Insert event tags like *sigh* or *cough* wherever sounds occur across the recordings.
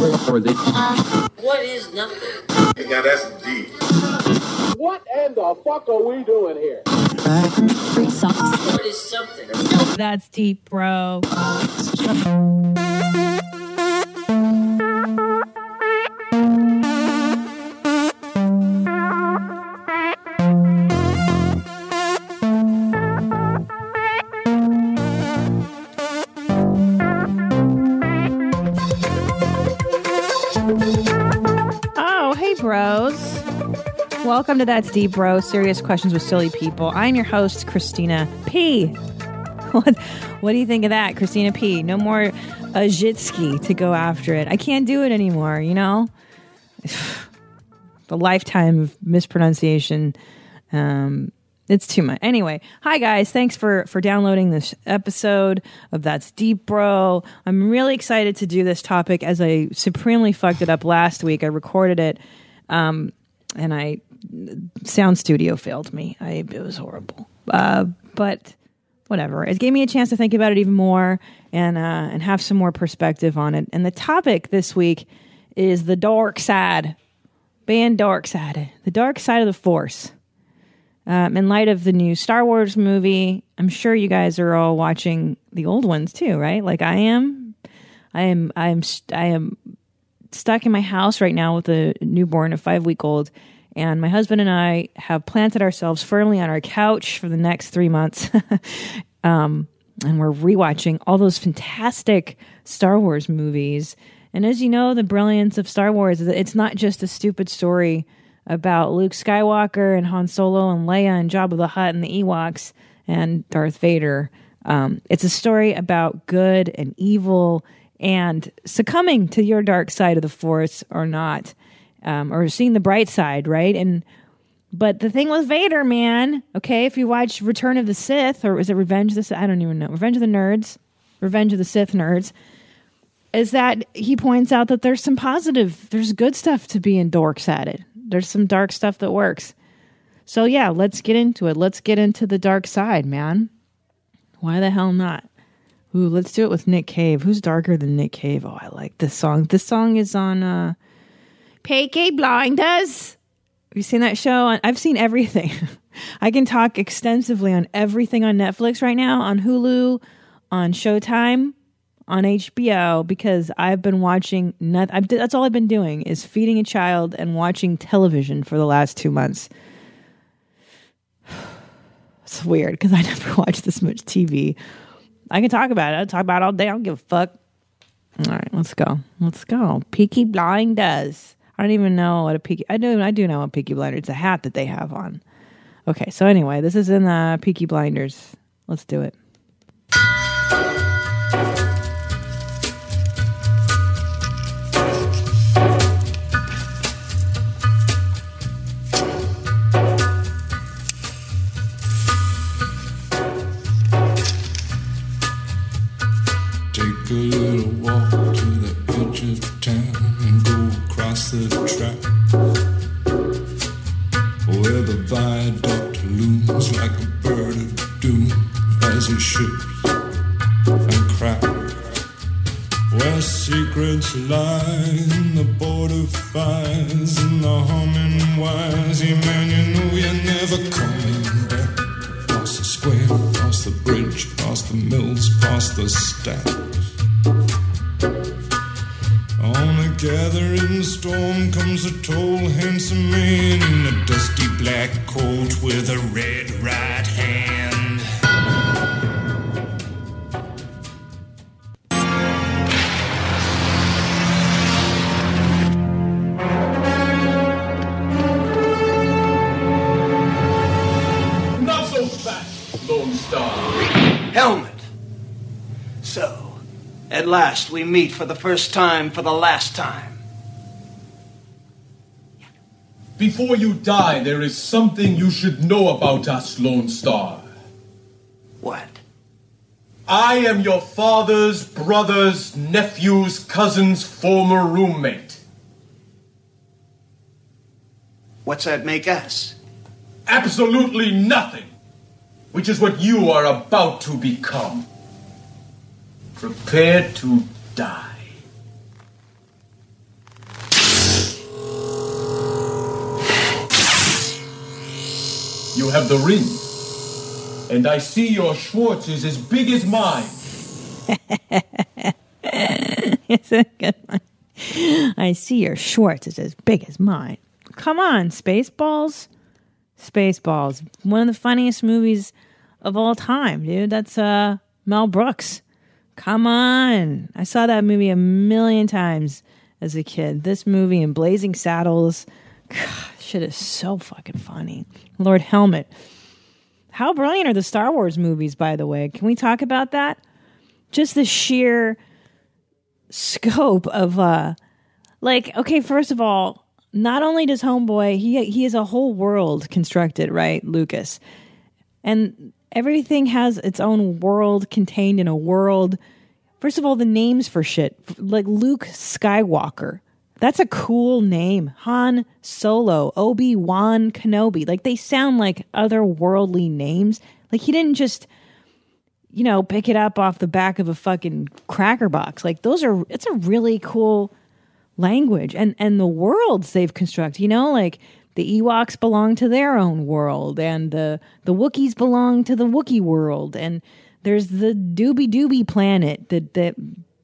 What is nothing? Now that's deep. What in the fuck are we doing here? What is something? That's deep, bro. Welcome to That's Deep Bro, Serious Questions with Silly People. I'm your host, Christina P. *laughs* What, what do you think of that, Christina P? No more Ajitsky to go after it. I can't do it anymore, you know? *sighs* the lifetime of mispronunciation. Um, it's too much. Anyway, hi guys. Thanks for for downloading this episode of That's Deep Bro. I'm really excited to do this topic as I supremely fucked it up last week. I recorded it, um, and I sound studio failed me. I it was horrible. Uh, but whatever. It gave me a chance to think about it even more and uh, and have some more perspective on it. And the topic this week is the dark side, band dark side, the dark side of the Force. Um, in light of the new Star Wars movie, I'm sure you guys are all watching the old ones too, right? Like I am. I am. I am. I am stuck in my house right now with a newborn, a five week old, and my husband and I have planted ourselves firmly on our couch for the next three months. *laughs* um, and we're rewatching all those fantastic Star Wars movies. And as you know, the brilliance of Star Wars is that it's not just a stupid story about Luke Skywalker and Han Solo and Leia and Jabba the Hutt and the Ewoks and Darth Vader. Um, it's a story about good and evil and succumbing to your dark side of the Force or not, um, or seeing the bright side, right? And but the thing with Vader, man, okay, if you watch Return of the Sith, or was it Revenge of the Sith? I don't even know. Revenge of the Nerds, Revenge of the Sith Nerds, is that he points out that there's some positive, there's good stuff to being dorks at it. There's some dark stuff that works. So yeah, let's get into it. Let's get into the dark side, man. Why the hell not? Ooh, let's do it with Nick Cave. Who's darker than Nick Cave? Oh, I like this song. This song is on uh Peaky Blinders. Have you seen that show? I've seen everything. *laughs* I can talk extensively on everything on Netflix right now, on Hulu, on Showtime, on HBO, because I've been watching. Not, I've, that's all I've been doing is feeding a child and watching television for the last two months. *sighs* It's weird because I *laughs* never watch this much TV. I can talk about it. I'll talk about it all day. I don't give a fuck. All right, let's go. Let's go. Peaky Blinders. I don't even know what a peaky. I do. I do know what Peaky blinder. It's a hat that they have on. Okay, so anyway, this is in the Peaky Blinders. Let's do it. Meet for the first time for the last time. Before you die, there is something you should know about us, Lone Star. What? I am your father's brother's nephew's cousin's former roommate. What's that make us? Absolutely nothing. Which is what you are about to become. Prepare to die. You have the ring. And I see your Schwartz is as big as mine. *laughs* it's a good one. I see your Schwartz is as big as mine. Come on, Spaceballs. Spaceballs. One of the funniest movies of all time, dude. That's uh, Mel Brooks. Come on. I saw that movie a million times as a kid. This movie and Blazing Saddles. *sighs* God, shit is so fucking funny. Lord Helmet. How brilliant are the Star Wars movies, by the way? Can we talk about that? Just the sheer scope of uh like okay first of all not only does homeboy he he has a whole world constructed right lucas and everything has its own world contained in a world. First of all the names for shit like luke skywalker. That's a cool name. Han solo obi-wan kenobi. Like they sound like otherworldly names. Like he didn't just you know, pick it up off the back of a fucking cracker box. Like those are it's a really cool language. And and the worlds they've constructed, you know, like the Ewoks belong to their own world and the the Wookiees belong to the Wookiee world and there's the Doobie Doobie planet that that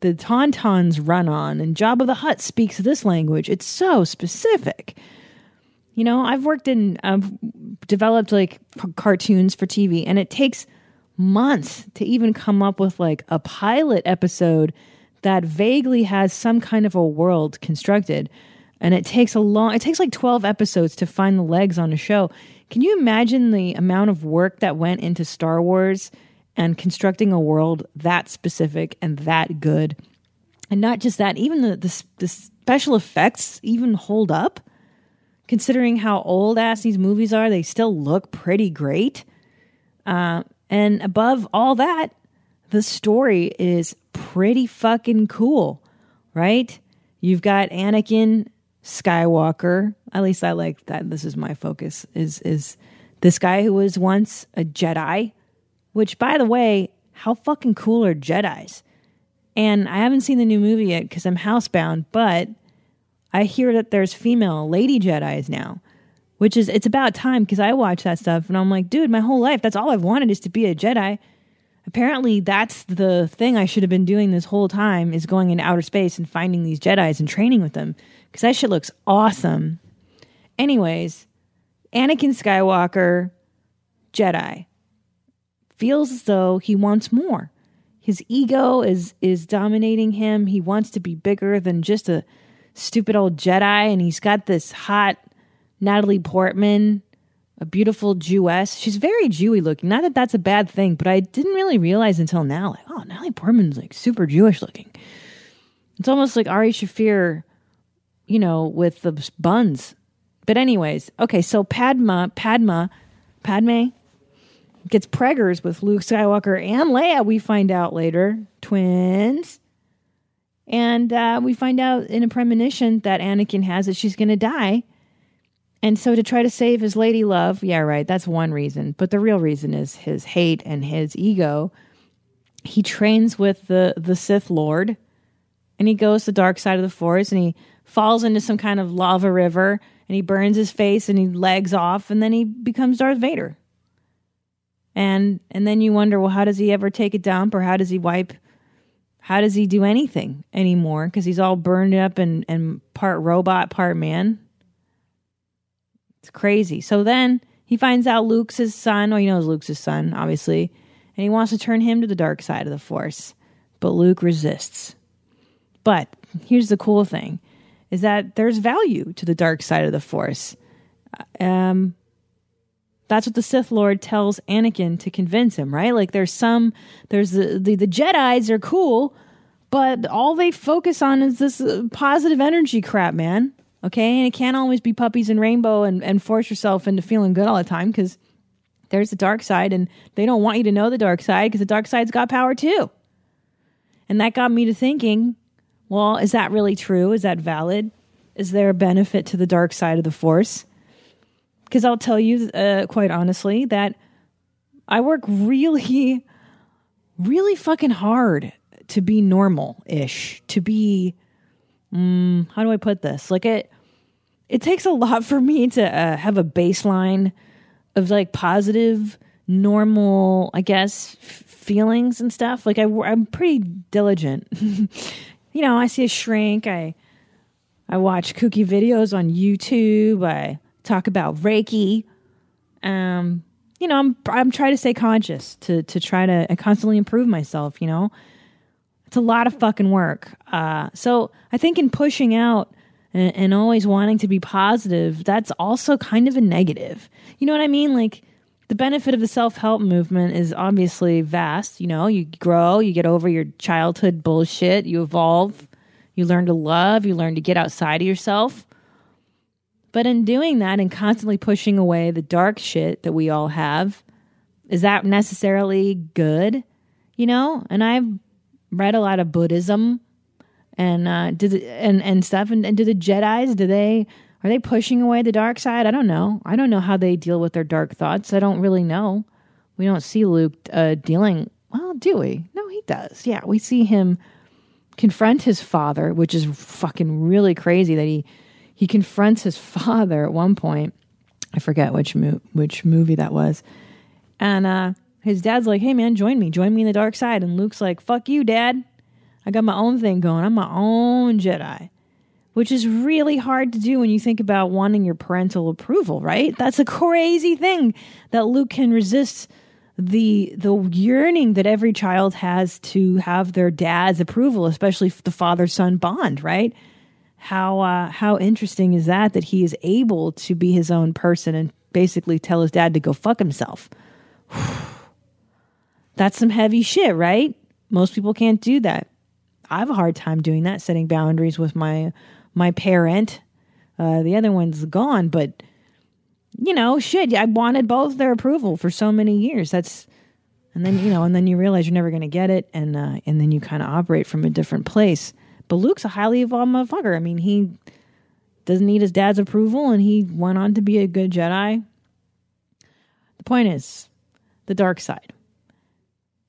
the Tauntauns run on and Jabba the Hutt speaks this language. It's so specific. You know, I've worked in I've developed like cartoons for TV and it takes months to even come up with like a pilot episode that vaguely has some kind of a world constructed and it takes a long it takes like 12 episodes to find the legs on a show. Can you imagine the amount of work that went into star wars and constructing a world that specific and that good? And not just that even the the, the special effects even hold up? Considering how old ass these movies are they still look pretty great. Uh, and above all that, the story is pretty fucking cool, right? You've got Anakin Skywalker. At least I like that. This is my focus. Is is this guy who was once a Jedi? Which, by the way, how fucking cool are Jedi's? And I haven't seen the new movie yet because I'm housebound, but I hear that there's female lady Jedi's now which is it's about time because I watch that stuff and I'm like, dude, my whole life that's all I've wanted is to be a Jedi. Apparently, that's the thing I should have been doing this whole time is going into outer space and finding these Jedi's and training with them because that shit looks awesome. Anyways, Anakin Skywalker, Jedi, feels as though he wants more. His ego is is dominating him. He wants to be bigger than just a stupid old Jedi, and he's got this hot Natalie Portman, a beautiful Jewess. She's very Jewy looking. Not that that's a bad thing, but I didn't really realize until now, like, oh, Natalie Portman's like super Jewish looking. It's almost like Ari Shaffir, you know, with the buns. But anyways, okay, so Padma, Padma, Padme gets preggers with Luke Skywalker and Leia. We find out later, twins. And uh, we find out in a premonition that Anakin has that she's going to die. And so to try to save his lady love, yeah, right, that's one reason. But the real reason is his hate and his ego. He trains with the, the Sith Lord and he goes the dark side of the force and he falls into some kind of lava river and he burns his face and he legs off and then he becomes Darth Vader. And and then you wonder, well, how does he ever take a dump or how does he wipe how does he do anything anymore? Because he's all burned up and, and part robot, part man. It's crazy. So then he finds out Luke's his son. Well, he knows Luke's his son, obviously, and he wants to turn him to the dark side of the Force. But Luke resists. But here's the cool thing: is that there's value to the dark side of the Force. Um, that's what the Sith Lord tells Anakin to convince him, right? Like there's some, there's the the, the Jedi's are cool, but all they focus on is this uh, positive energy crap, man. Okay, and it can't always be puppies and rainbow and, and force yourself into feeling good all the time because there's the dark side, and they don't want you to know the dark side because the dark side's got power too. And that got me to thinking, well, is that really true? Is that valid? Is there a benefit to the dark side of the force? Because I'll tell you, uh, quite honestly, that I work really, really fucking hard to be normal ish, to be, mm, how do I put this? Like it, it takes a lot for me to uh, have a baseline of like positive, normal, I guess, f- feelings and stuff. Like I, I'm pretty diligent. *laughs* you know, I see a shrink. I, I watch kooky videos on YouTube. I talk about Reiki. Um, you know, I'm I'm trying to stay conscious to to try to constantly improve myself. You know, it's a lot of fucking work. Uh, so I think in pushing out and, and always wanting to be positive, that's also kind of a negative. You know what I mean? Like the benefit of the self help movement is obviously vast. You know, you grow, you get over your childhood bullshit, you evolve, you learn to love, you learn to get outside of yourself. But in doing that and constantly pushing away the dark shit that we all have, is that necessarily good? You know? And I've read a lot of Buddhism and uh did and and stuff and, and do the Jedi's do they are they pushing away the dark side? I don't know. I don't know how they deal with their dark thoughts. I don't really know. We don't see Luke uh dealing well, do we? No, he does. Yeah, we see him confront his father, which is fucking really crazy that he he confronts his father at one point. I forget which mo- which movie that was. And uh his dad's like, "Hey man, join me. Join me in the dark side." And Luke's like, "Fuck you, dad. I got my own thing going. I'm my own Jedi." Which is really hard to do when you think about wanting your parental approval, right? That's a crazy thing that Luke can resist the the yearning that every child has to have their dad's approval, especially the father son bond, right? How uh, how interesting is that that he is able to be his own person and basically tell his dad to go fuck himself. *sighs* That's some heavy shit, right? Most people can't do that. I have a hard time doing that, setting boundaries with my my parent. Uh, the other one's gone, but you know, shit. I wanted both their approval for so many years. That's and then you know, and then you realize you're never going to get it, and uh, and then you kind of operate from a different place. But Luke's a highly evolved motherfucker. I mean, he doesn't need his dad's approval, and he went on to be a good Jedi. The point is, the dark side.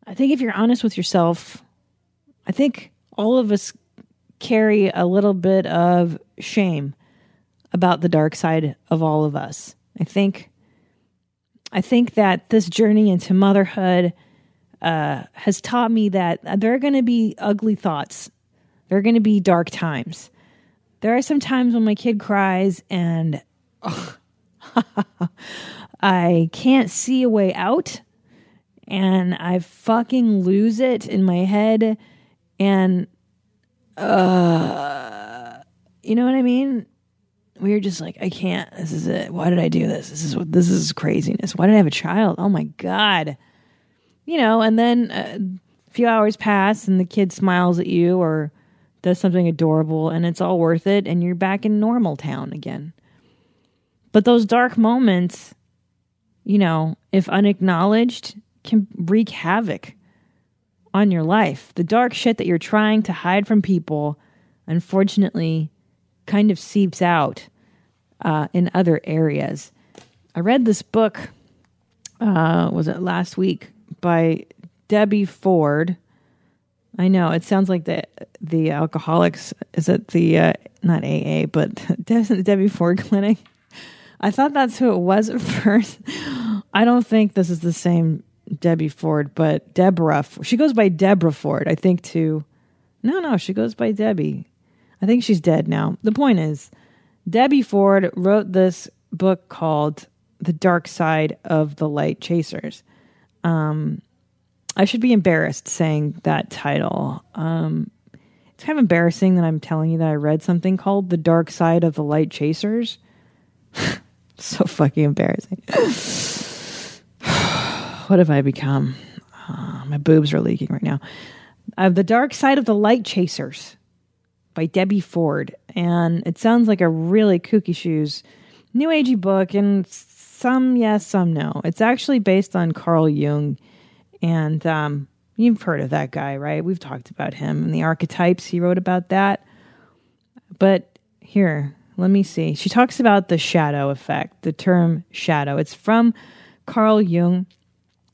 I think if you're honest with yourself, I think all of us carry a little bit of shame about the dark side of all of us. I think I think that this journey into motherhood uh, has taught me that there are going to be ugly thoughts. There are going to be dark times. There are some times when my kid cries and oh, *laughs* I can't see a way out and I fucking lose it in my head and uh you know what I mean? We are just like, I can't. This is it. Why did I do this? This is what this is craziness. Why did I have a child? Oh my god. You know, and then uh, a few hours pass and the kid smiles at you or does something adorable and it's all worth it and you're back in normal town again. But those dark moments, you know, if unacknowledged, can wreak havoc on your life. The dark shit that you're trying to hide from people, unfortunately, kind of seeps out uh, in other areas. I read this book, uh, was it last week, by Debbie Ford. I know it sounds like the the alcoholics is it the uh, not AA but *laughs* Debbie Ford *laughs* Clinic. I thought that's who it was at *laughs* first. I don't think this is the same Debbie Ford, but Deborah. She goes by Deborah Ford, I think. Too. No, no, she goes by Debbie. I think she's dead now. The point is, Debbie Ford wrote this book called "The Dark Side of the Light Chasers." Um, I should be embarrassed saying that title. Um, it's kind of embarrassing that I'm telling you that I read something called "The Dark Side of the Light Chasers." *laughs* so fucking embarrassing. *laughs* what have I become? Uh, my boobs are leaking right now. Uh, the Dark Side of the Light Chasers by Debbie Ford. And it sounds like a really kooky shoes, new agey book. And some yes, some no. It's actually based on Carl Jung. And um, you've heard of that guy, right? We've talked about him and the archetypes. He wrote about that. But here, let me see. She talks about the shadow effect, the term shadow. It's from Carl Jung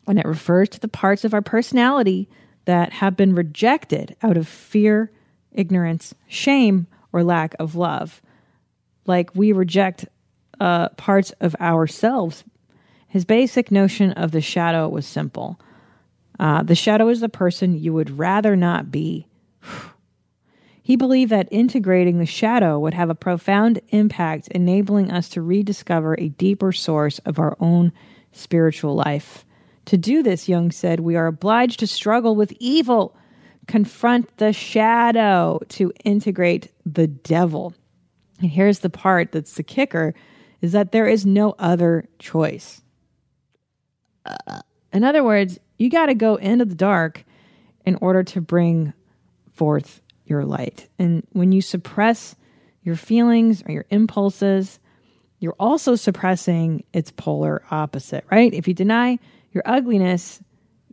and it refers to the parts of our personality that have been rejected out of fear, ignorance, shame, or lack of love. Like we reject uh, parts of ourselves. His basic notion of the shadow was simple uh, the shadow is the person you would rather not be. *sighs* He believed that integrating the shadow would have a profound impact, enabling us to rediscover a deeper source of our own spiritual life. To do this, Jung said, we are obliged to struggle with evil, confront the shadow, to integrate the devil. And here's the part that's the kicker is that there is no other choice. Uh, in other words, you got to go into the dark in order to bring forth your light. And when you suppress your feelings or your impulses, you're also suppressing its polar opposite, right? If you deny your ugliness,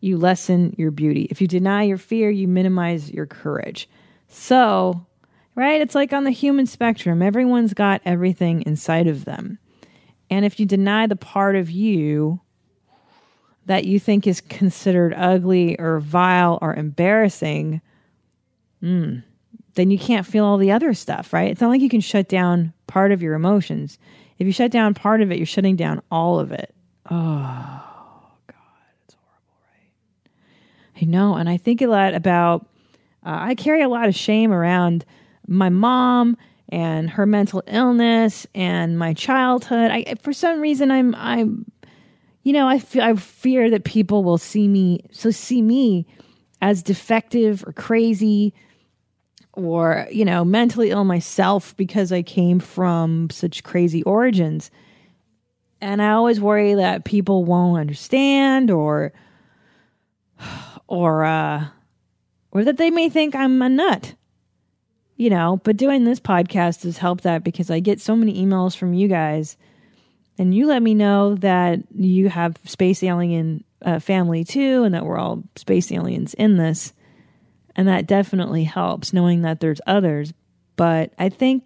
you lessen your beauty. If you deny your fear, you minimize your courage. So, right? It's like on the human spectrum, everyone's got everything inside of them. And if you deny the part of you that you think is considered ugly or vile or embarrassing, mm, then you can't feel all the other stuff, right? It's not like you can shut down part of your emotions. If you shut down part of it, you're shutting down all of it. Oh, God, it's horrible, right? I know. And I think a lot about, uh, I carry a lot of shame around my mom and her mental illness and my childhood. I, for some reason, I'm, I'm, you know, I feel, I fear that people will see me, so see me as defective or crazy or, you know, mentally ill myself because I came from such crazy origins. And I always worry that people won't understand or, or, uh, or that they may think I'm a nut you know, but doing this podcast has helped that because I get so many emails from you guys and you let me know that you have space alien uh, family too and that we're all space aliens in this. And that definitely helps knowing that there's others. But I think,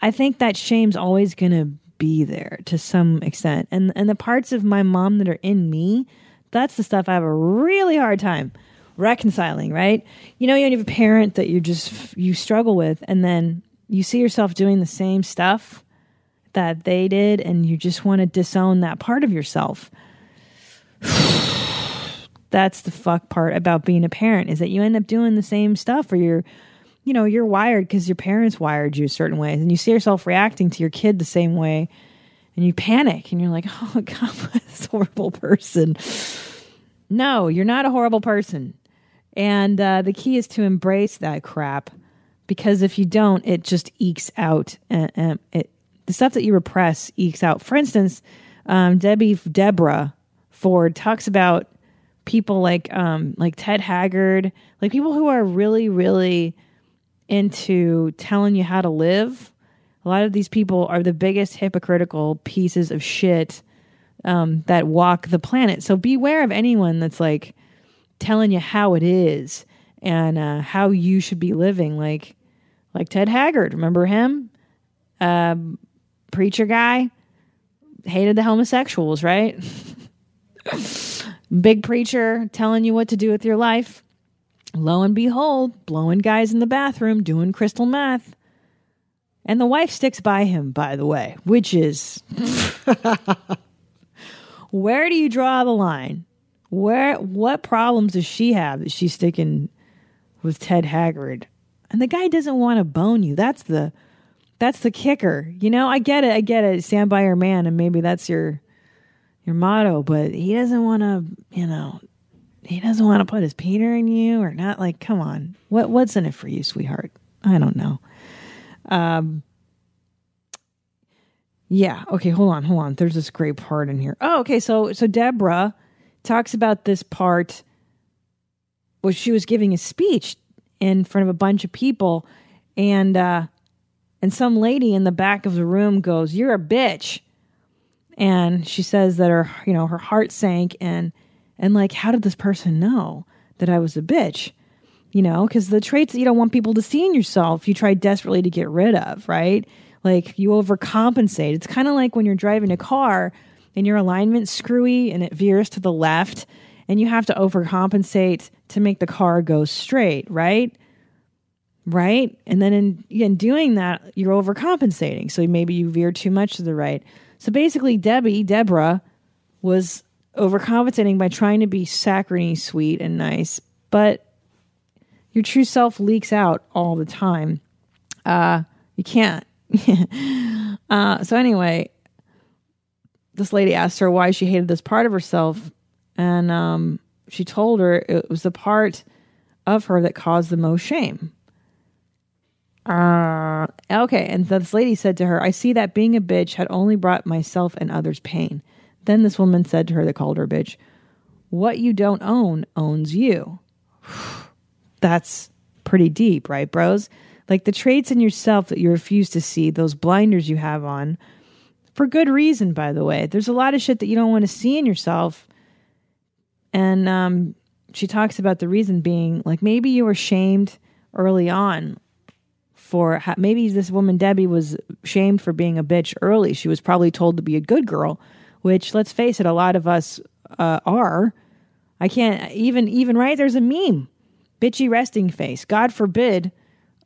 I think that shame's always going to be there to some extent. And, and the parts of my mom that are in me, that's the stuff I have a really hard time reconciling, right? You know, you have a parent that you just you struggle with, and then you see yourself doing the same stuff that they did, and you just want to disown that part of yourself. *sighs* That's the fuck part about being a parent is that you end up doing the same stuff, or you're, you know, you're wired because your parents wired you certain ways, and you see yourself reacting to your kid the same way, and you panic, and you're like, *laughs* oh god, *laughs* this horrible person. No, you're not a horrible person. And uh, the key is to embrace that crap because if you don't, it just ekes out. Uh, uh, it, the stuff that you repress ekes out. For instance, um, Debbie Deborah Ford talks about people like um, like Ted Haggard, like people who are really, really into telling you how to live. A lot of these people are the biggest hypocritical pieces of shit um, that walk the planet. So beware of anyone that's like telling you how it is and uh, how you should be living. Like, like Ted Haggard, remember him? Um, preacher guy hated the homosexuals, right? *laughs* Big preacher telling you what to do with your life. Lo and behold, blowing guys in the bathroom, doing crystal meth. And the wife sticks by him, by the way, which is *laughs* where do you draw the line? Where what problems does she have that she's sticking with Ted Haggard? And the guy doesn't want to bone you. That's the that's the kicker. You know, I get it. I get it. Stand by your man and maybe that's your your motto, but he doesn't want to, you know, he doesn't want to put his Peter in you or not like come on. What what's in it for you, sweetheart? I don't know. Um yeah, okay, hold on, hold on. There's this great part in here. Oh, okay, so so Deborah talks about this part where she was giving a speech in front of a bunch of people and uh and some lady in the back of the room goes you're a bitch and she says that her you know her heart sank and and like how did this person know that i was a bitch you know because the traits that you don't want people to see in yourself you try desperately to get rid of right like you overcompensate it's kind of like when you're driving a car and your alignment's screwy and it veers to the left and you have to overcompensate to make the car go straight, right? Right? And then in, in doing that, you're overcompensating. So maybe you veer too much to the right. So basically, Debbie, Deborah, was overcompensating by trying to be saccharine sweet and nice, but your true self leaks out all the time. Uh, you can't. *laughs* uh, so anyway, this lady asked her why she hated this part of herself, and um, she told her it was the part of her that caused the most shame. Uh, okay, and this lady said to her, I see that being a bitch had only brought myself and others pain. Then this woman said to her that called her bitch, What you don't own owns you. *sighs* *sighs* That's pretty deep, right, bros? Like the traits in yourself that you refuse to see, those blinders you have on, for good reason, by the way. There's a lot of shit that you don't want to see in yourself. And um, she talks about the reason being like maybe you were shamed early on for maybe this woman Debbie was shamed for being a bitch early. She was probably told to be a good girl, which let's face it, a lot of us uh, are. I can't even even right. There's a meme, bitchy resting face. God forbid,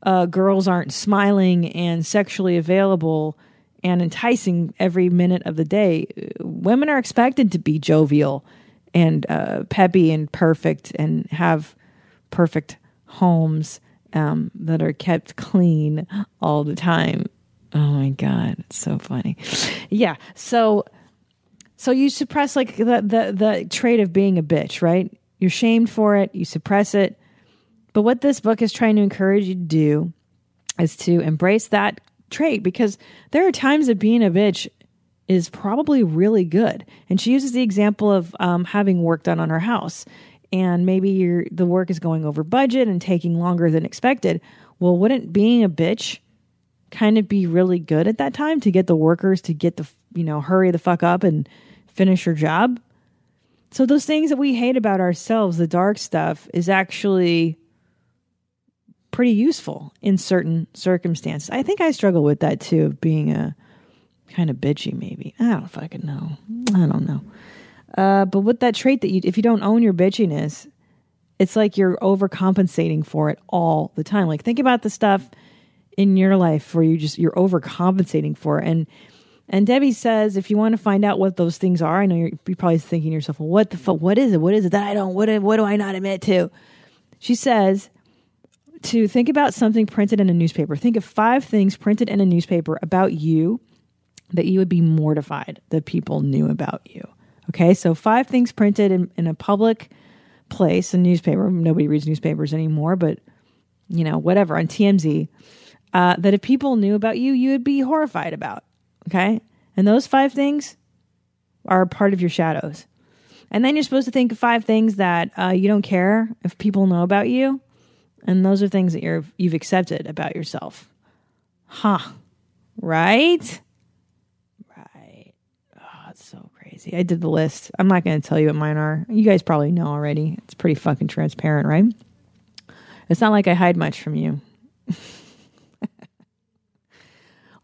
uh, girls aren't smiling and sexually available and enticing every minute of the day. Women are expected to be jovial and uh, peppy and perfect and have perfect homes um, that are kept clean all the time. Oh my god, it's so funny. Yeah, so so you suppress like the the the trait of being a bitch, right? You're shamed for it, you suppress it. But what this book is trying to encourage you to do is to embrace that trait because there are times that being a bitch is probably really good. And she uses the example of um, having work done on her house, and maybe the work is going over budget and taking longer than expected. Well, wouldn't being a bitch kind of be really good at that time to get the workers to get the you know hurry the fuck up and finish your job? So those things that we hate about ourselves, the dark stuff, is actually pretty useful in certain circumstances. I think I struggle with that too, of being a kind of bitchy, maybe. I don't fucking know. I don't know. Uh, but with that trait that you, if you don't own your bitchiness, it's like you're overcompensating for it all the time. Like think about the stuff in your life where you just you're overcompensating for it. and and Debbie says if you want to find out what those things are, I know you're, you're probably thinking to yourself, well, what the fuck? What is it? What is it that I don't? What what do I not admit to? She says to think about something printed in a newspaper. Think of five things printed in a newspaper about you that you would be mortified that people knew about you. Okay, so five things printed in, in a public place, a newspaper. Nobody reads newspapers anymore, but you know, whatever on TMZ. Uh, that if people knew about you, you would be horrified about. Okay, and those five things are part of your shadows. And then you're supposed to think of five things that uh, you don't care if people know about you, and those are things that you're you've accepted about yourself. Huh? Right? Right. Oh, it's so crazy. I did the list. I'm not going to tell you what mine are. You guys probably know already. It's pretty fucking transparent, right? It's not like I hide much from you. *laughs*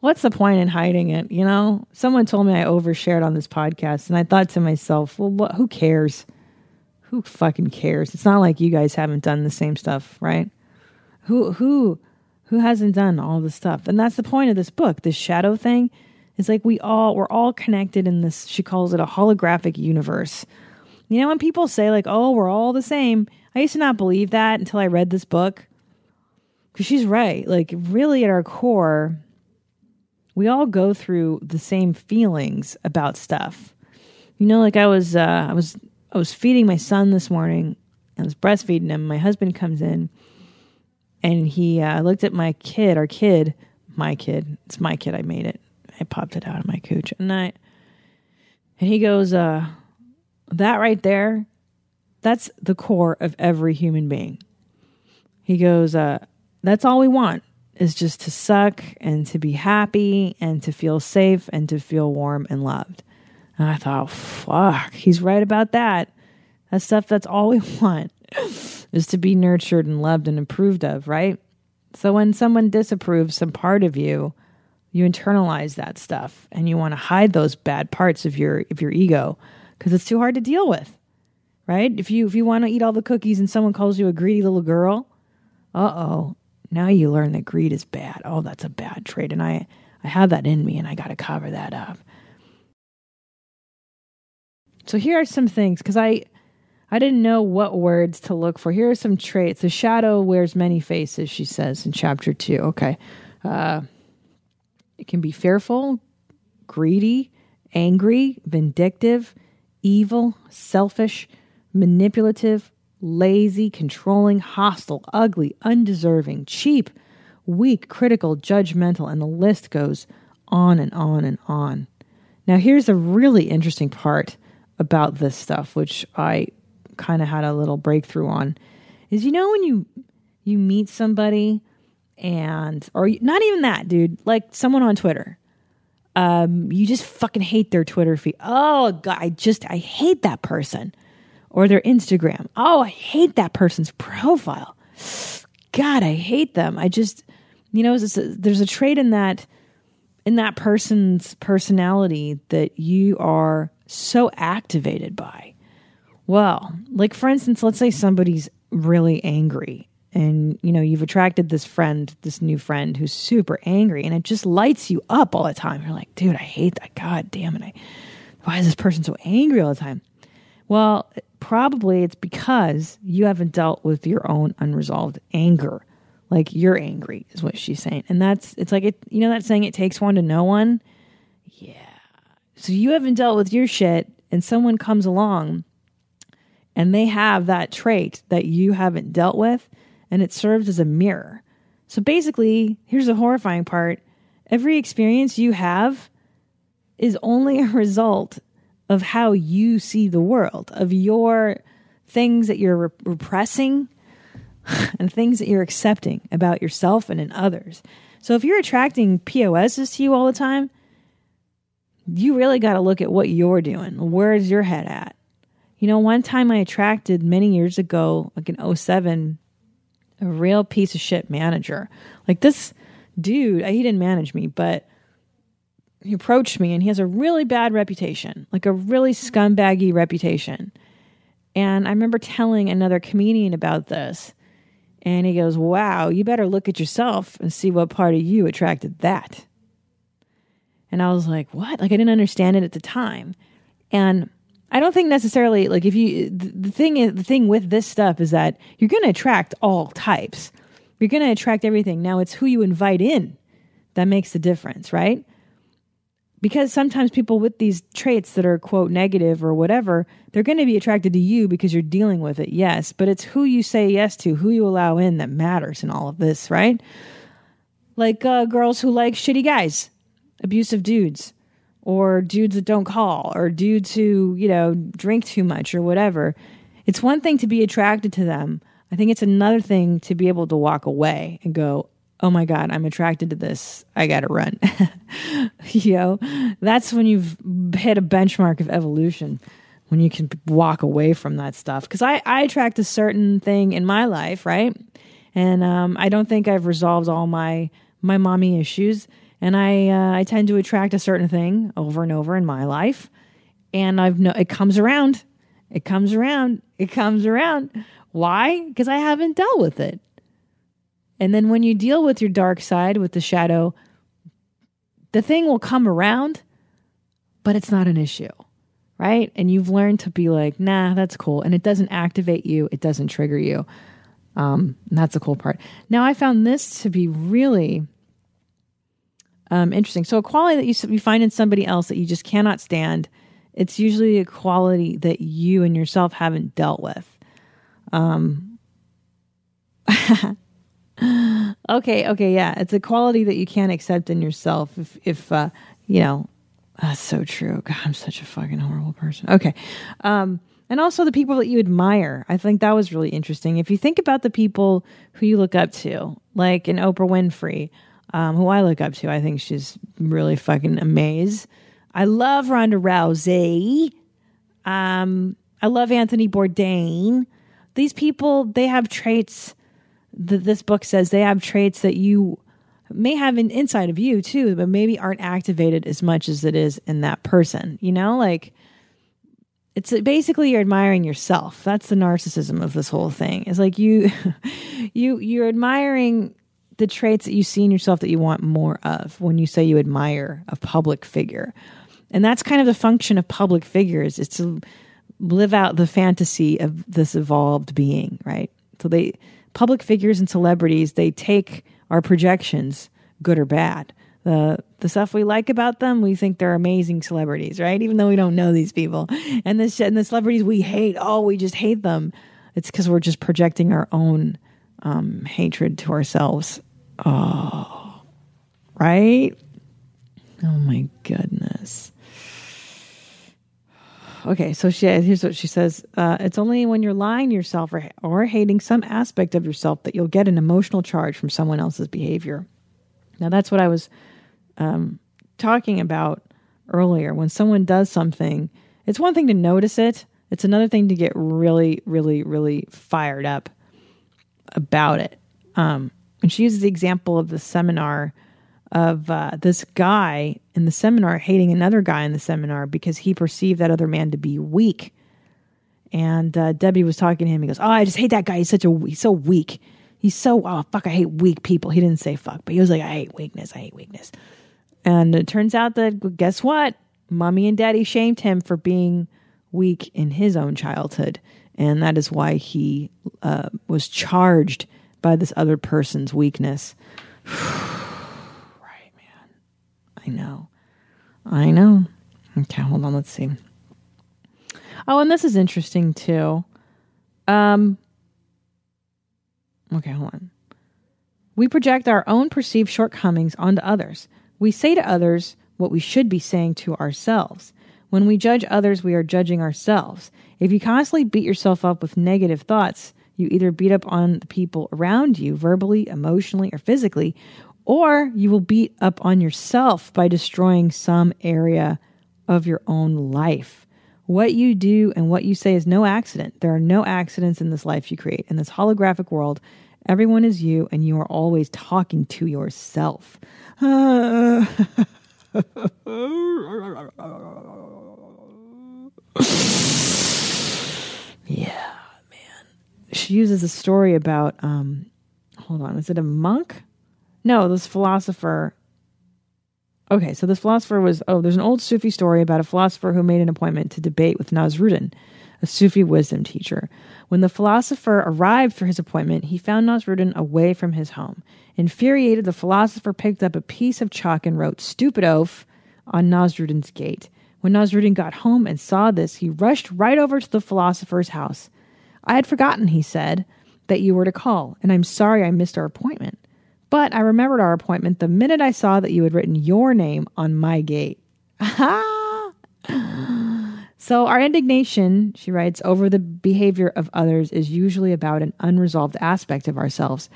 What's the point in hiding it? You know, someone told me I overshared on this podcast, and I thought to myself, well, what, who cares? Who fucking cares? It's not like you guys haven't done the same stuff, right? Who who who hasn't done all the stuff? And that's the point of this book, this shadow thing it's like we all we're all connected in this she calls it a holographic universe. You know when people say like, "Oh, we're all the same." I used to not believe that until I read this book. Cuz she's right. Like really at our core, we all go through the same feelings about stuff. You know like I was uh I was I was feeding my son this morning. I was breastfeeding him. My husband comes in and he uh, looked at my kid, our kid, my kid. It's my kid. I made it. I popped it out of my cooch and I and he goes, uh, that right there, that's the core of every human being. He goes, uh, that's all we want is just to suck and to be happy and to feel safe and to feel warm and loved. And I thought, fuck, he's right about that. That stuff, that's all we *laughs* want is to be nurtured and loved and approved of, right? So when someone disapproves some part of you, you internalize that stuff and you want to hide those bad parts of your of your ego because it's too hard to deal with right if you if you want to eat all the cookies and someone calls you a greedy little girl uh-oh now you learn that greed is bad oh that's a bad trait and i i have that in me and i got to cover that up so here are some things because I I didn't know what words to look for. Here are some traits. The shadow wears many faces, she says in chapter two. Okay. Uh, it can be fearful, greedy, angry, vindictive, evil, selfish, manipulative, lazy, controlling, hostile, ugly, undeserving, cheap, weak, critical, judgmental, and the list goes on and on and on. Now, here's a really interesting part about this stuff, which I kind of had a little breakthrough on, is you know when you you meet somebody and or not even that, dude, like someone on Twitter, um, you just fucking hate their Twitter feed. Oh god, I just I hate that person, or their Instagram. Oh, I hate that person's profile. God, I hate them. I just, you know, a, there's a trait in that in that person's personality that you are so activated by. Well, like for instance, let's say somebody's really angry and you know, you've attracted this friend, this new friend who's super angry and it just lights you up all the time. You're like, dude, I hate that. God damn it. I, why is this person so angry all the time? Well, probably it's because you haven't dealt with your own unresolved anger. Like you're angry is what she's saying. And that's it's like it you know that saying it takes one to know one? So you haven't dealt with your shit and someone comes along and they have that trait that you haven't dealt with and it serves as a mirror. So basically, here's the horrifying part. Every experience you have is only a *laughs* result of how you see the world, of your things that you're rep- repressing *laughs* and things that you're accepting about yourself and in others. So if you're attracting POSs to you all the time, you really got to look at what you're doing. Where's your head at? You know, one time I attracted many years ago, like in 07, a real piece of shit manager. Like this dude, he didn't manage me, but he approached me and he has a really bad reputation, like a really scumbaggy reputation. And I remember telling another comedian about this. And he goes, Wow, you better look at yourself and see what part of you attracted that. And I was like, What? Like, I didn't understand it at the time. And I don't think necessarily, like, if you, the the thing is, the thing with this stuff is that you're going to attract all types. You're going to attract everything. Now, it's who you invite in that makes the difference, right? because sometimes people with these traits that are quote negative or whatever they're going to be attracted to you because you're dealing with it yes but it's who you say yes to who you allow in that matters in all of this right like uh, girls who like shitty guys abusive dudes or dudes that don't call or dudes who you know drink too much or whatever. It's one thing to be attracted to them. I think it's another thing to be able to walk away and go oh my god i'm attracted to this. I gotta run. *laughs* You know that's when you've hit a benchmark of evolution when you can walk away from that stuff. Because I, I attract a certain thing in my life right? And um, i don't think i've resolved all my my mommy issues and i uh, i tend to attract a certain thing over and over in my life and i've no it comes around it comes around it comes around why because i haven't dealt with it and then when you deal with your dark side, with the shadow, the thing will come around, but it's not an issue, right? And you've learned to be like, nah, that's cool. And it doesn't activate you, it doesn't trigger you. Um, and that's the cool part. Now, I found this to be really um, interesting. So, a quality that you, you find in somebody else that you just cannot stand, it's usually a quality that you and yourself haven't dealt with. Um, *laughs* okay, okay, yeah. It's a quality that you can't accept in yourself if if uh, you know that's so true. God, I'm such a fucking horrible person. Okay. Um and also the people that you admire. I think that was really interesting. If you think about the people who you look up to, like an Oprah Winfrey, um, who I look up to, I think she's really fucking amazing. I love Ronda Rousey. Um, I love Anthony Bourdain. These people, they have traits that this book says they have traits that you may have in, inside of you too, but maybe aren't activated as much as it is in that person. You know, like it's basically you're admiring yourself. That's the narcissism of this whole thing. It's like you, *laughs* you, you're admiring the traits that you see in yourself that you want more of when you say you admire a public figure. And that's kind of the function of public figures is to live out the fantasy of this evolved being, right? So they public figures and celebrities, they take our projections, good or bad. The the stuff we like about them, we think they're amazing celebrities, right? Even though we don't know these people. And the and the celebrities we hate, oh, we just hate them. It's because we're just projecting our own um, hatred to ourselves. Oh, right? Oh my goodness. Okay, so she here's what she says. Uh, it's only when you're lying to yourself or, or hating some aspect of yourself that you'll get an emotional charge from someone else's behavior. Now that's what I was um, talking about earlier. When someone does something, it's one thing to notice it. It's another thing to get really, really, really fired up about it. Um, and she uses the example of the seminar of uh, this guy in the seminar hating another guy in the seminar because he perceived that other man to be weak. And uh, Debbie was talking to him. He goes, "Oh, I just hate that guy. He's such a he's so weak. He's so oh fuck. I hate weak people." He didn't say fuck, but he was like, "I hate weakness. I hate weakness." And it turns out that guess what? Mommy and Daddy shamed him for being weak in his own childhood, and that is why he uh, was charged by this other person's weakness. *sighs* Right, man. I know. I know. Okay, hold on. Let's see. Oh, and this is interesting too. Um. Okay, hold on. We project our own perceived shortcomings onto others. We say to others what we should be saying to ourselves. When we judge others, we are judging ourselves. If you constantly beat yourself up with negative thoughts, you either beat up on the people around you verbally, emotionally, or physically, or you will beat up on yourself by destroying some area of your own life. What you do and what you say is no accident. There are no accidents in this life you create. In this holographic world, everyone is you, and you are always talking to yourself. *laughs* yeah. She uses a story about, um, hold on, is it a monk? No, this philosopher. Okay, so this philosopher was. Oh, there's an old Sufi story about a philosopher who made an appointment to debate with Nasruddin, a Sufi wisdom teacher. When the philosopher arrived for his appointment, he found Nasruddin away from his home. Infuriated, the philosopher picked up a piece of chalk and wrote "Stupid oaf" on Nasruddin's gate. When Nasruddin got home and saw this, he rushed right over to the philosopher's house. I had forgotten, he said, that you were to call, and I'm sorry I missed our appointment. But I remembered our appointment the minute I saw that you had written your name on my gate. *laughs* so, our indignation, she writes, over the behavior of others is usually about an unresolved aspect of ourselves.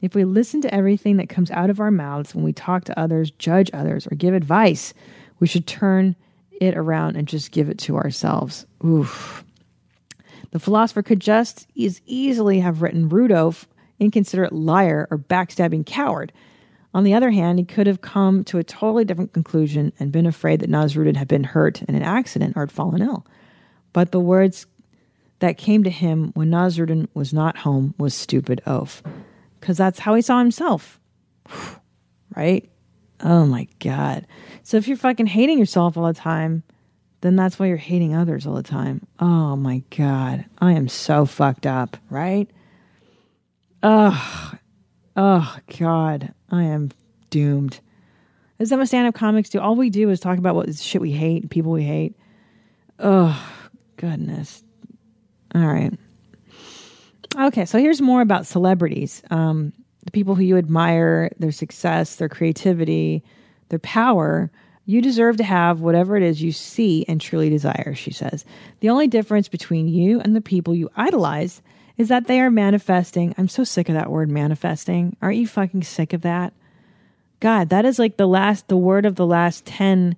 If we listen to everything that comes out of our mouths when we talk to others, judge others, or give advice, we should turn it around and just give it to ourselves. Oof. The philosopher could just as easily have written Rudolph inconsiderate liar, or backstabbing coward. On the other hand, he could have come to a totally different conclusion and been afraid that Nasruddin had been hurt in an accident or had fallen ill. But the words that came to him when Nasruddin was not home was stupid oaf. Because that's how he saw himself. *sighs* right? Oh my God. So if you're fucking hating yourself all the time, then that's why you're hating others all the time. Oh my God. I am so fucked up, right? Ugh. Oh, God. I am doomed. Is that what stand up comics do? All we do is talk about what shit we hate and people we hate. Oh, goodness. All right. Okay, so here's more about celebrities. Um, the people who you admire, their success, their creativity, their power. You deserve to have whatever it is you see and truly desire, she says. The only difference between you and the people you idolize is that they are manifesting. I'm so sick of that word manifesting. Aren't you fucking sick of that? God, that is like the last, the word of the last 10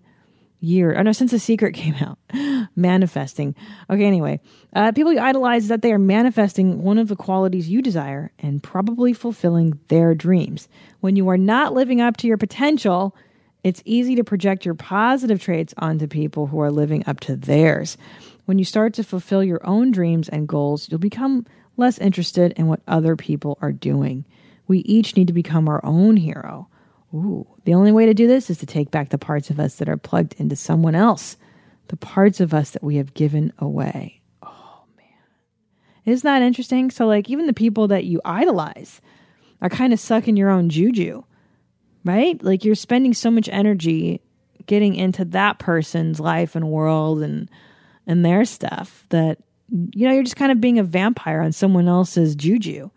years. Oh no, since The Secret came out. *gasps* manifesting. Okay, anyway. Uh, people you idolize that they are manifesting one of the qualities you desire and probably fulfilling their dreams. When you are not living up to your potential, it's easy to project your positive traits onto people who are living up to theirs. When you start to fulfill your own dreams and goals, you'll become less interested in what other people are doing. We each need to become our own hero. Ooh, the only way to do this is to take back the parts of us that are plugged into someone else, the parts of us that we have given away. Oh, man. Isn't that interesting? So, like, even the people that you idolize are kind of sucking your own juju, right? Like, you're spending so much energy getting into that person's life and world and and their stuff that you know you're just kind of being a vampire on someone else's juju.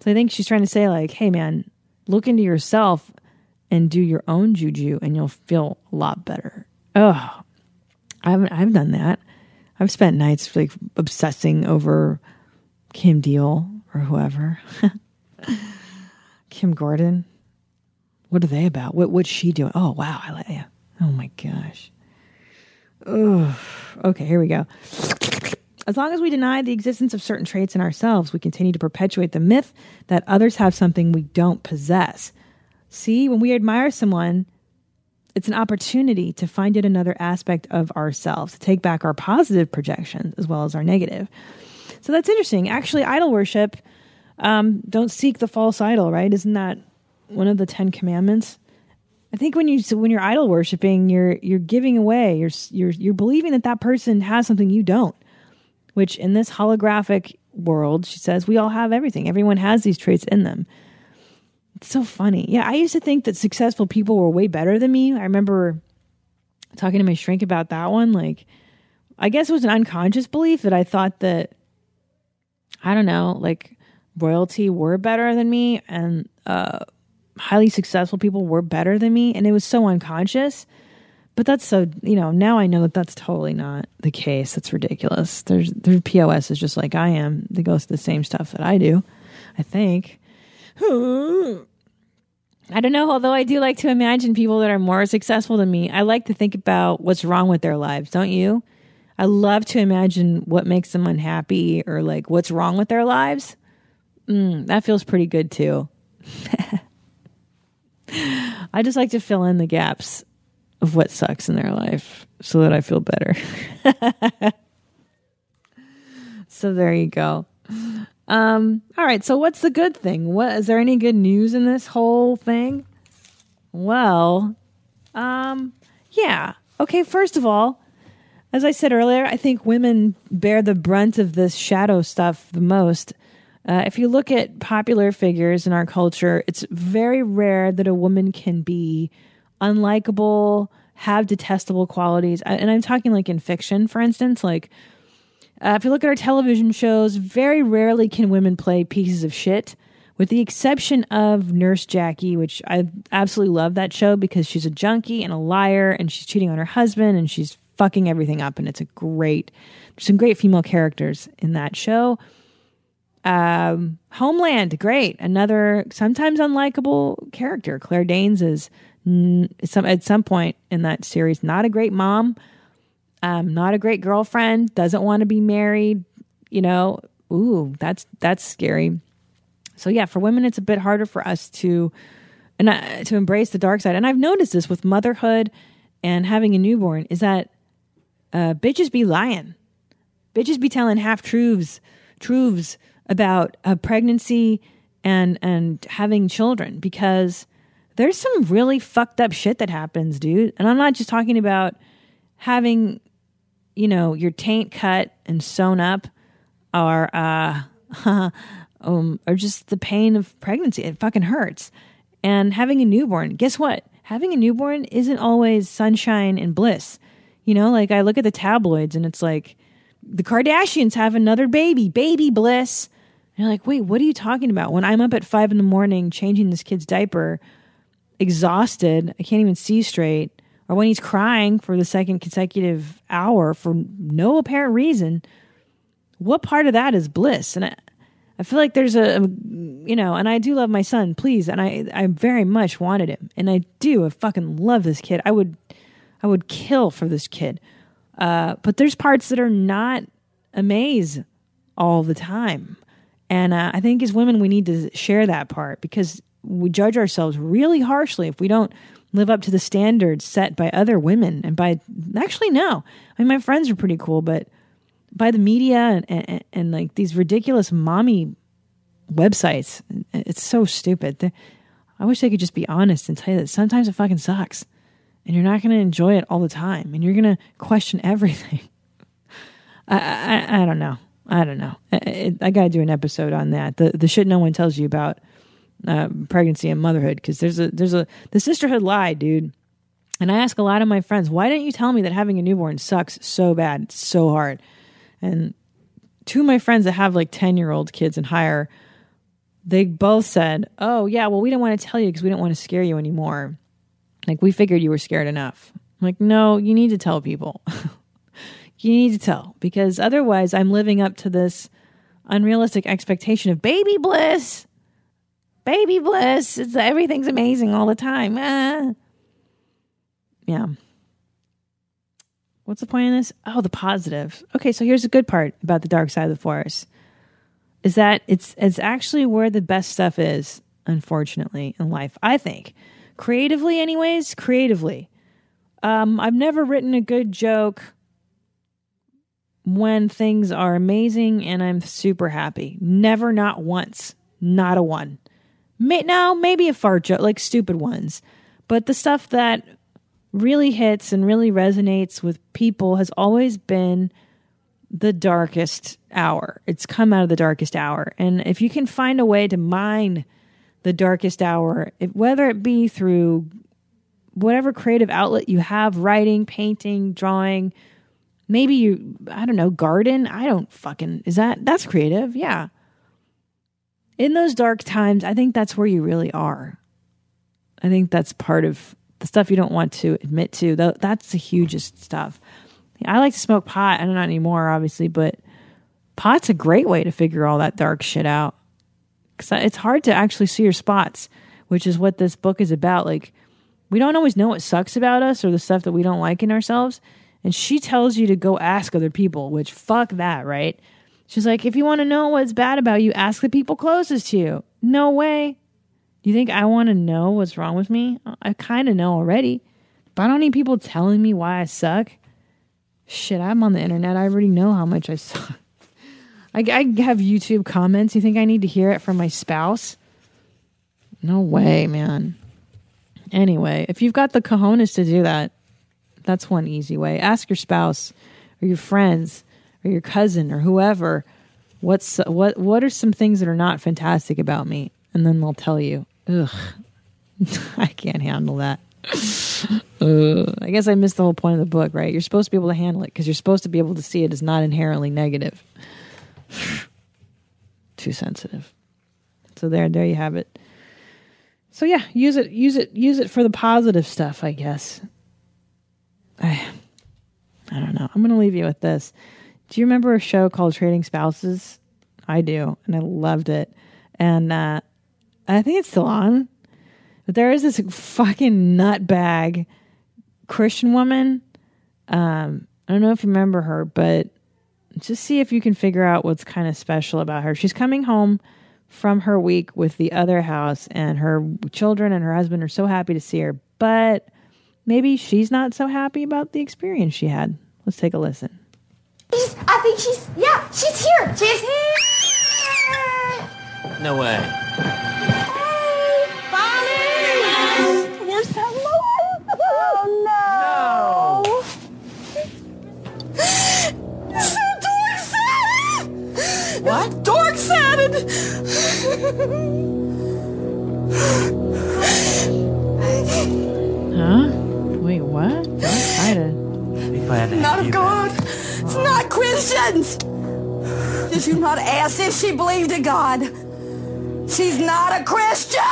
So i think she's trying to say like hey man look into yourself and do your own juju and you'll feel a lot better. Oh i haven't i've done that. I've spent nights like obsessing over kim deal or whoever. *laughs* Kim gordon what are they about what what's she doing oh wow i like yeah oh my gosh Ugh. Okay, here we go. As long as we deny the existence of certain traits in ourselves, we continue to perpetuate the myth that others have something we don't possess. See, when we admire someone, it's an opportunity to find yet another aspect of ourselves, to take back our positive projections as well as our negative. So that's interesting. Actually, idol worship, um, don't seek the false idol, right? Isn't that one of the Ten Commandments? I think when you when you're idol worshiping, you're you're giving away. You're you're you're believing that that person has something you don't. Which in this holographic world, she says we all have everything. Everyone has these traits in them. It's so funny. Yeah, I used to think that successful people were way better than me. I remember talking to my shrink about that one. Like, I guess it was an unconscious belief that I thought that I don't know, like royalty were better than me, and uh, highly successful people were better than me and it was so unconscious. But that's so you know now i know that that's totally not the case. That's ridiculous. There's their pos is just like i am. They go through the same stuff that i do i think. *sighs* I don't know although i do like to imagine people that are more successful than me. I like to think about what's wrong with their lives don't you? I love to imagine what makes them unhappy or like what's wrong with their lives. Mm, that feels pretty good too *laughs* I just like to fill in the gaps of what sucks in their life so that I feel better. *laughs* so there you go. Um, all right, so what's the good thing? What is there any good news in this whole thing? Well, um, yeah. Okay, first of all, as I said earlier, I think women bear the brunt of this shadow stuff the most. Uh, if you look at popular figures in our culture, it's very rare that a woman can be unlikable, have detestable qualities. And I'm talking like in fiction, for instance. Like, uh, if you look at our television shows, very rarely can women play pieces of shit, with the exception of Nurse Jackie, which I absolutely love that show because she's a junkie and a liar and she's cheating on her husband and she's fucking everything up. And it's a great, some great female characters in that show. Um, Homeland, great. Another sometimes unlikable character. Claire Danes is n- some at some point in that series not a great mom, um, not a great girlfriend, doesn't want to be married. You know, ooh, that's that's scary. So yeah, for women, it's a bit harder for us to and uh, to embrace the dark side. And I've noticed this with motherhood and having a newborn is that uh, bitches be lying, bitches be telling half truths, truths about a pregnancy and and having children because there's some really fucked up shit that happens, dude. And I'm not just talking about having, you know, your taint cut and sewn up or uh *laughs* um or just the pain of pregnancy. It fucking hurts. And having a newborn, guess what? Having a newborn isn't always sunshine and bliss. You know, like I look at the tabloids and it's like the Kardashians have another baby, baby bliss you're like, wait, what are you talking about? When I'm up at five in the morning changing this kid's diaper, exhausted, I can't even see straight, or when he's crying for the second consecutive hour for no apparent reason, what part of that is bliss? And I, I feel like there's a, you know, and I do love my son, please, and I, I very much wanted him, and I do, I fucking love this kid. I would, I would kill for this kid. Uh, but there's parts that are not amaze all the time. And uh, I think as women, we need to share that part because we judge ourselves really harshly if we don't live up to the standards set by other women and by actually no i mean my friends are pretty cool but by the media and, and, and like these ridiculous mommy websites it's so stupid I wish they could just be honest and tell you that sometimes it fucking sucks. And you're not going to enjoy it all the time. And you're going to question everything. *laughs* I, I, I don't know. I don't know. I, I, got to do an episode on that. The the shit no one tells you about uh, pregnancy and motherhood because there's a there's a the sisterhood lie, dude. And I ask a lot of my friends, why didn't you tell me that having a newborn sucks so bad, so hard? And two of my friends that have like ten year old kids and higher, they both said, "Oh yeah, well we didn't want to tell you because we didn't want to scare you anymore. Like we figured you were scared enough." I'm like, no, you need to tell people. *laughs* you need to tell because otherwise I'm living up to this unrealistic expectation of baby bliss. Baby bliss. It's everything's amazing all the time. Ah. Yeah. What's the point of this? Oh, the positive. Okay, so here's the good part about the dark side of the forest. Is that it's it's actually where the best stuff is, unfortunately, in life. I think. Creatively anyways, creatively. Um, I've never written a good joke when things are amazing and I'm super happy. Never, not once. Not a one. May, now, maybe a fart joke, like stupid ones. But the stuff that really hits and really resonates with people has always been the darkest hour. It's come out of the darkest hour. And if you can find a way to mine the darkest hour, if, whether it be through whatever creative outlet you have writing, painting, drawing, maybe you, I don't know, garden. I don't fucking, is that, that's creative. Yeah. In those dark times, I think that's where you really are. I think that's part of the stuff you don't want to admit to. That's the hugest stuff. I like to smoke pot. I don't know anymore, obviously, but pot's a great way to figure all that dark shit out. Cause it's hard to actually see your spots, which is what this book is about. Like, we don't always know what sucks about us or the stuff that we don't like in ourselves. And she tells you to go ask other people, which fuck that, right? She's like, if you want to know what's bad about you, ask the people closest to you. No way. Do you think I want to know what's wrong with me? I kind of know already, but I don't need people telling me why I suck. Shit, I'm on the internet. I already know how much I suck. *laughs* I, I have YouTube comments. You think I need to hear it from my spouse? No way, man. Anyway, if you've got the cojones to do that, that's one easy way. Ask your spouse or your friends or your cousin or whoever what's what what are some things that are not fantastic about me and then they'll tell you. Ugh. *laughs* I can't handle that. Ugh. I guess I missed the whole point of the book, right? You're supposed to be able to handle it because you're supposed to be able to see it as not inherently negative. *sighs* Too sensitive. So there, there you have it. So yeah, use it, use it, use it for the positive stuff, I guess. I, I don't know. I'm going to leave you with this. Do you remember a show called Trading Spouses? I do, and I loved it. And uh, I think it's still on. But there is this fucking nutbag Christian woman. Um, I don't know if you remember her, but just see if you can figure out what's kind of special about her. She's coming home from her week with the other house, and her children and her husband are so happy to see her, but maybe she's not so happy about the experience she had. Let's take a listen. She's, I think she's, yeah, she's here. She's here. No way. Hey, Bonnie. Where's that Lord? Oh, no. So dork-sided. What? *gasps* Dork-sided. Huh? Be glad to have Not of God. It's not Christians. Did you not ask if she believed in God? She's not a Christian.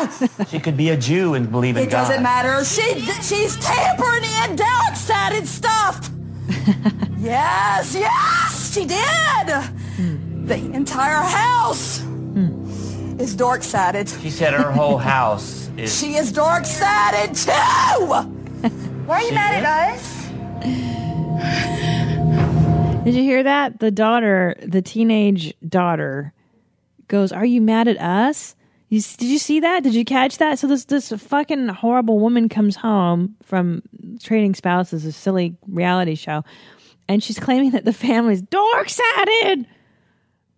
*laughs* She could be a Jew and believe in It God. It doesn't matter. She she's tampering in dark-sided stuff. *laughs* yes, yes, she did. Hmm. The entire house hmm. is dark-sided. She said her whole *laughs* house is. She is dark-sided too. Why are you She mad at us? Did you hear that? The daughter, the teenage daughter, goes, "Are you mad at us?" You, did you see that? Did you catch that? So this this fucking horrible woman comes home from Trading Spouses, a silly reality show, and she's claiming that the family's dork sided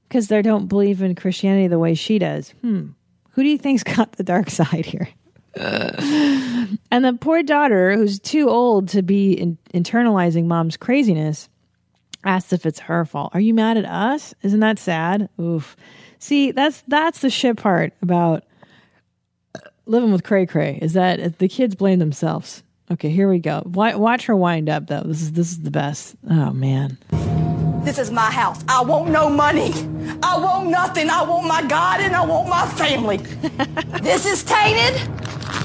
because they don't believe in Christianity the way she does. Hmm. Who do you think's got the dark side here? And the poor daughter, who's too old to be in- internalizing mom's craziness, asks if it's her fault. Are you mad at us? Isn't that sad? Oof. See, that's that's the shit part about living with cray cray is that the kids blame themselves. Okay, here we go. Watch her wind up though. This is this is the best. Oh man. This is my house. I want no money. I want nothing. I want my God and I want my family. *laughs* this is tainted.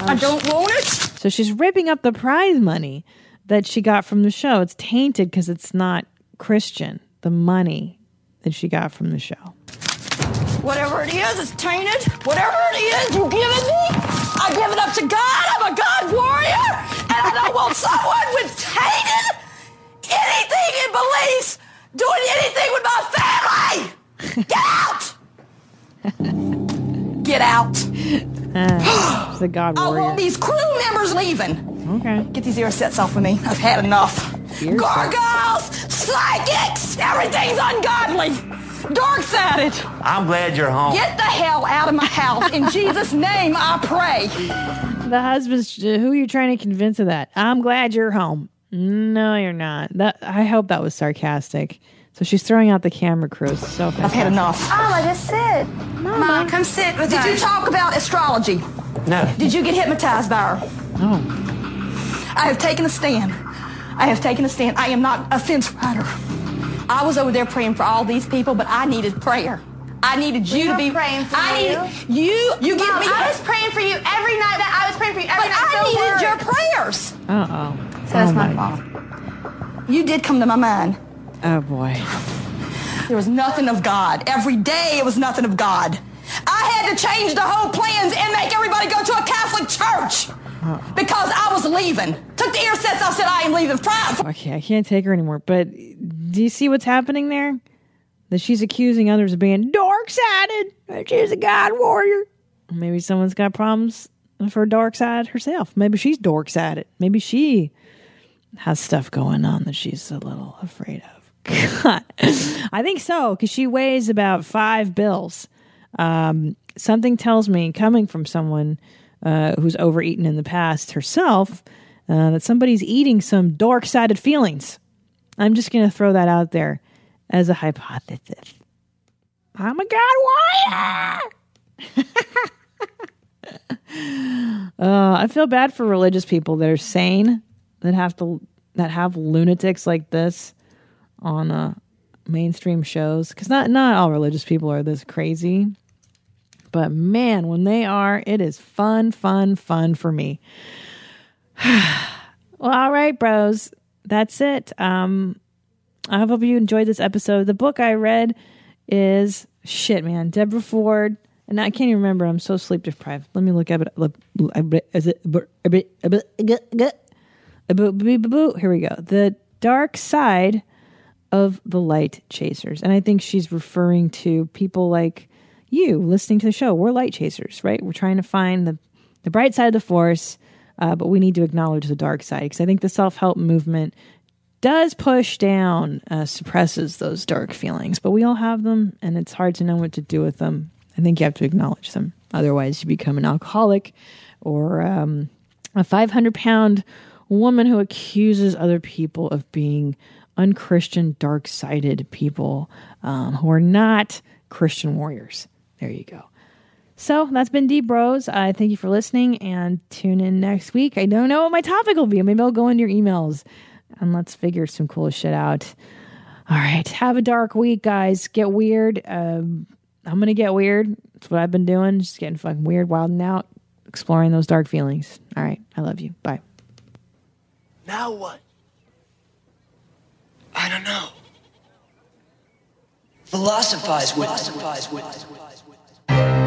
I don't want it. So she's ripping up the prize money that she got from the show. It's tainted because it's not Christian. The money that she got from the show. Whatever it is, it's tainted. Whatever it is you give it me, I give it up to God. I'm a God warrior. And I don't want someone with tainted anything in beliefs doing anything with my family. Get out! Get out. Uh, she's a God I warrior. want these crew members leaving. Okay. Get these ear sets off of me. I've had enough. Ear Gargoyles, psychics, everything's ungodly. Dark sided. I'm glad you're home. Get the hell out of my house. In *laughs* Jesus' name, I pray. The husband's who are you trying to convince of that? I'm glad you're home. No, you're not. That I hope that was sarcastic. So she's throwing out the camera crew. It's So I've had fantastic. enough. Mama, just sit. Mama, come sit with Did us. you talk about astrology? No. Did you get hypnotized by her? Oh, I have taken a stand. I have taken a stand. I am not a fence rider. I was over there praying for all these people, but I needed prayer. I needed you We to be praying for I you. needed you. You give me. I was praying for you every night. That I was praying for you every but night. I so needed worried. your prayers. uh oh. That's oh my my- fault. You did come to my mind. Oh boy. There was nothing of God. Every day it was nothing of God. I had to change the whole plans and make everybody go to a Catholic church because I was leaving. Took the ear sets off, said I am leaving. Okay, I can't take her anymore. But do you see what's happening there? That she's accusing others of being dark sided. She's a God warrior. Maybe someone's got problems with her dark side herself. Maybe she's dark sided. Maybe she has stuff going on that she's a little afraid of. *laughs* I think so, because she weighs about five bills. Um, something tells me, coming from someone uh, who's overeaten in the past herself, uh, that somebody's eating some dark sided feelings. I'm just going to throw that out there as a hypothesis. I'm a God warrior. *laughs* uh, I feel bad for religious people that are sane that have to that have lunatics like this on uh, mainstream shows because not not all religious people are this crazy. But man, when they are, it is fun, fun, fun for me. *sighs* well, all right, bros. That's it. Um, I hope you enjoyed this episode. The book I read is shit, man. Deborah Ford, and I can't even remember. I'm so sleep deprived. Let me look at it. Is it? Here we go. The dark side of the light chasers, and I think she's referring to people like you listening to the show. We're light chasers, right? We're trying to find the the bright side of the force, uh, but we need to acknowledge the dark side because I think the self help movement does push down, uh, suppresses those dark feelings, but we all have them, and it's hard to know what to do with them. I think you have to acknowledge them. Otherwise, you become an alcoholic or um, a 500 pound woman who accuses other people of being unchristian, dark sided people um, who are not Christian warriors. There you go. So that's been Deep Bros. I thank you for listening and tune in next week. I don't know what my topic will be. Maybe I'll go into your emails and let's figure some cool shit out. All right. Have a dark week, guys. Get weird. Um, I'm going to get weird. That's what I've been doing. Just getting fucking weird, wilding out, exploring those dark feelings. All right. I love you. Bye. Now what? I don't know. Philosophize with Philosophize with